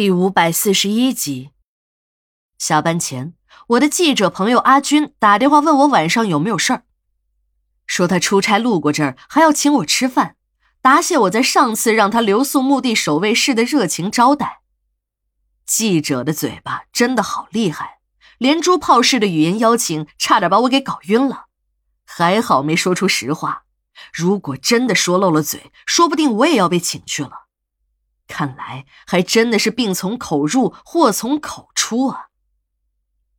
第五百四十一集。下班前，我的记者朋友阿军打电话问我晚上有没有事儿，说他出差路过这儿，还要请我吃饭，答谢我在上次让他留宿墓地守卫室的热情招待。记者的嘴巴真的好厉害，连珠炮式的语言邀请，差点把我给搞晕了。还好没说出实话，如果真的说漏了嘴，说不定我也要被请去了。看来还真的是病从口入，祸从口出啊！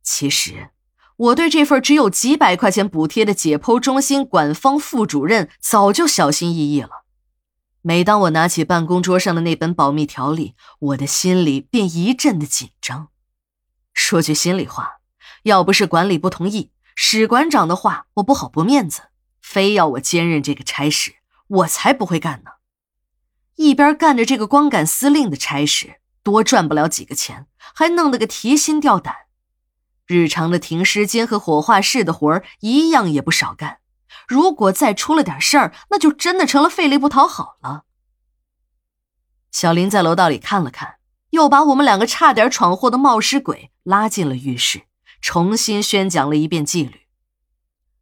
其实我对这份只有几百块钱补贴的解剖中心管方副主任早就小心翼翼了。每当我拿起办公桌上的那本保密条例，我的心里便一阵的紧张。说句心里话，要不是管理不同意，史馆长的话我不好驳面子，非要我兼任这个差事，我才不会干呢。一边干着这个光杆司令的差事，多赚不了几个钱，还弄得个提心吊胆。日常的停尸间和火化室的活儿一样也不少干。如果再出了点事儿，那就真的成了费力不讨好了。小林在楼道里看了看，又把我们两个差点闯祸的冒失鬼拉进了浴室，重新宣讲了一遍纪律。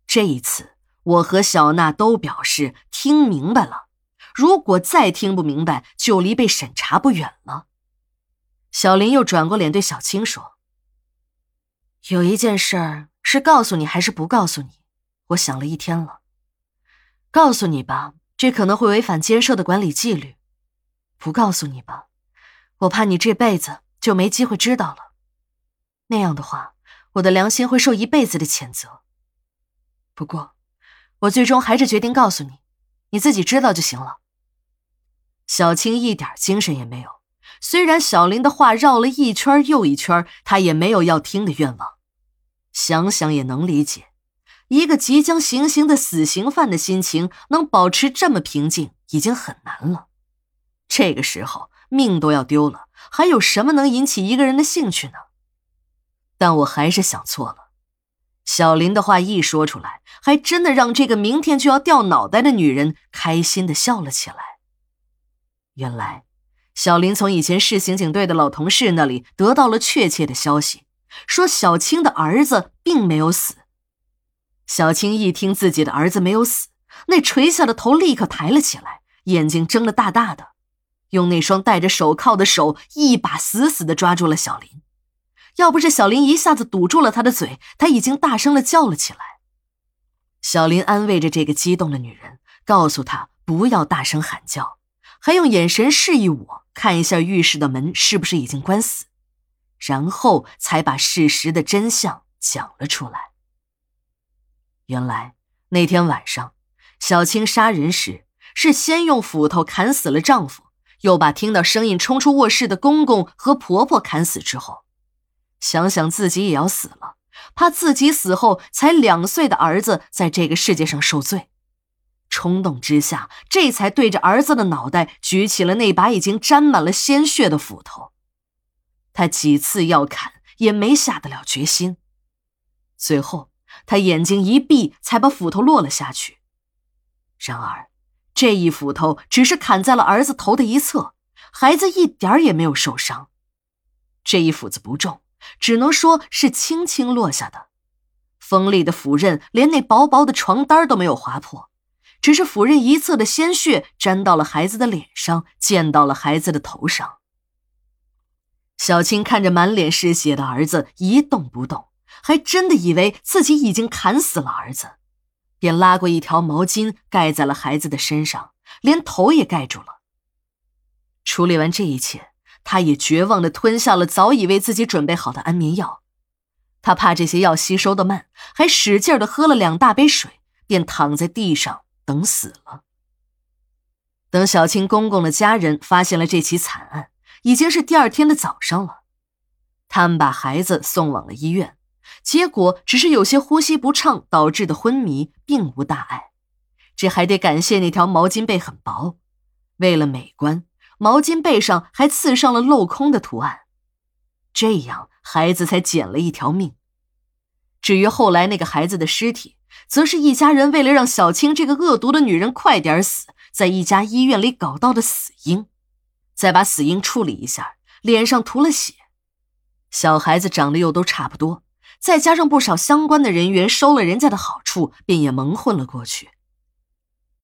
这一次，我和小娜都表示听明白了。如果再听不明白，就离被审查不远了。小林又转过脸对小青说：“有一件事儿是告诉你还是不告诉你？我想了一天了。告诉你吧，这可能会违反监舍的管理纪律；不告诉你吧，我怕你这辈子就没机会知道了。那样的话，我的良心会受一辈子的谴责。不过，我最终还是决定告诉你，你自己知道就行了。”小青一点精神也没有，虽然小林的话绕了一圈又一圈，他也没有要听的愿望。想想也能理解，一个即将行刑的死刑犯的心情能保持这么平静已经很难了。这个时候命都要丢了，还有什么能引起一个人的兴趣呢？但我还是想错了。小林的话一说出来，还真的让这个明天就要掉脑袋的女人开心的笑了起来。原来，小林从以前市刑警队的老同事那里得到了确切的消息，说小青的儿子并没有死。小青一听自己的儿子没有死，那垂下的头立刻抬了起来，眼睛睁得大大的，用那双戴着手铐的手一把死死的抓住了小林。要不是小林一下子堵住了他的嘴，他已经大声的叫了起来。小林安慰着这个激动的女人，告诉她不要大声喊叫。还用眼神示意我看一下浴室的门是不是已经关死，然后才把事实的真相讲了出来。原来那天晚上，小青杀人时是先用斧头砍死了丈夫，又把听到声音冲出卧室的公公和婆婆砍死之后，想想自己也要死了，怕自己死后才两岁的儿子在这个世界上受罪。冲动之下，这才对着儿子的脑袋举起了那把已经沾满了鲜血的斧头。他几次要砍，也没下得了决心。最后，他眼睛一闭，才把斧头落了下去。然而，这一斧头只是砍在了儿子头的一侧，孩子一点也没有受伤。这一斧子不重，只能说是轻轻落下的。锋利的斧刃连那薄薄的床单都没有划破。只是斧刃一侧的鲜血沾到了孩子的脸上，溅到了孩子的头上。小青看着满脸是血的儿子一动不动，还真的以为自己已经砍死了儿子，便拉过一条毛巾盖在了孩子的身上，连头也盖住了。处理完这一切，他也绝望地吞下了早已为自己准备好的安眠药。他怕这些药吸收的慢，还使劲地喝了两大杯水，便躺在地上。等死了。等小青公公的家人发现了这起惨案，已经是第二天的早上了。他们把孩子送往了医院，结果只是有些呼吸不畅导致的昏迷，并无大碍。这还得感谢那条毛巾被很薄，为了美观，毛巾背上还刺上了镂空的图案，这样孩子才捡了一条命。至于后来那个孩子的尸体，则是一家人为了让小青这个恶毒的女人快点死，在一家医院里搞到的死婴，再把死婴处理一下，脸上涂了血。小孩子长得又都差不多，再加上不少相关的人员收了人家的好处，便也蒙混了过去。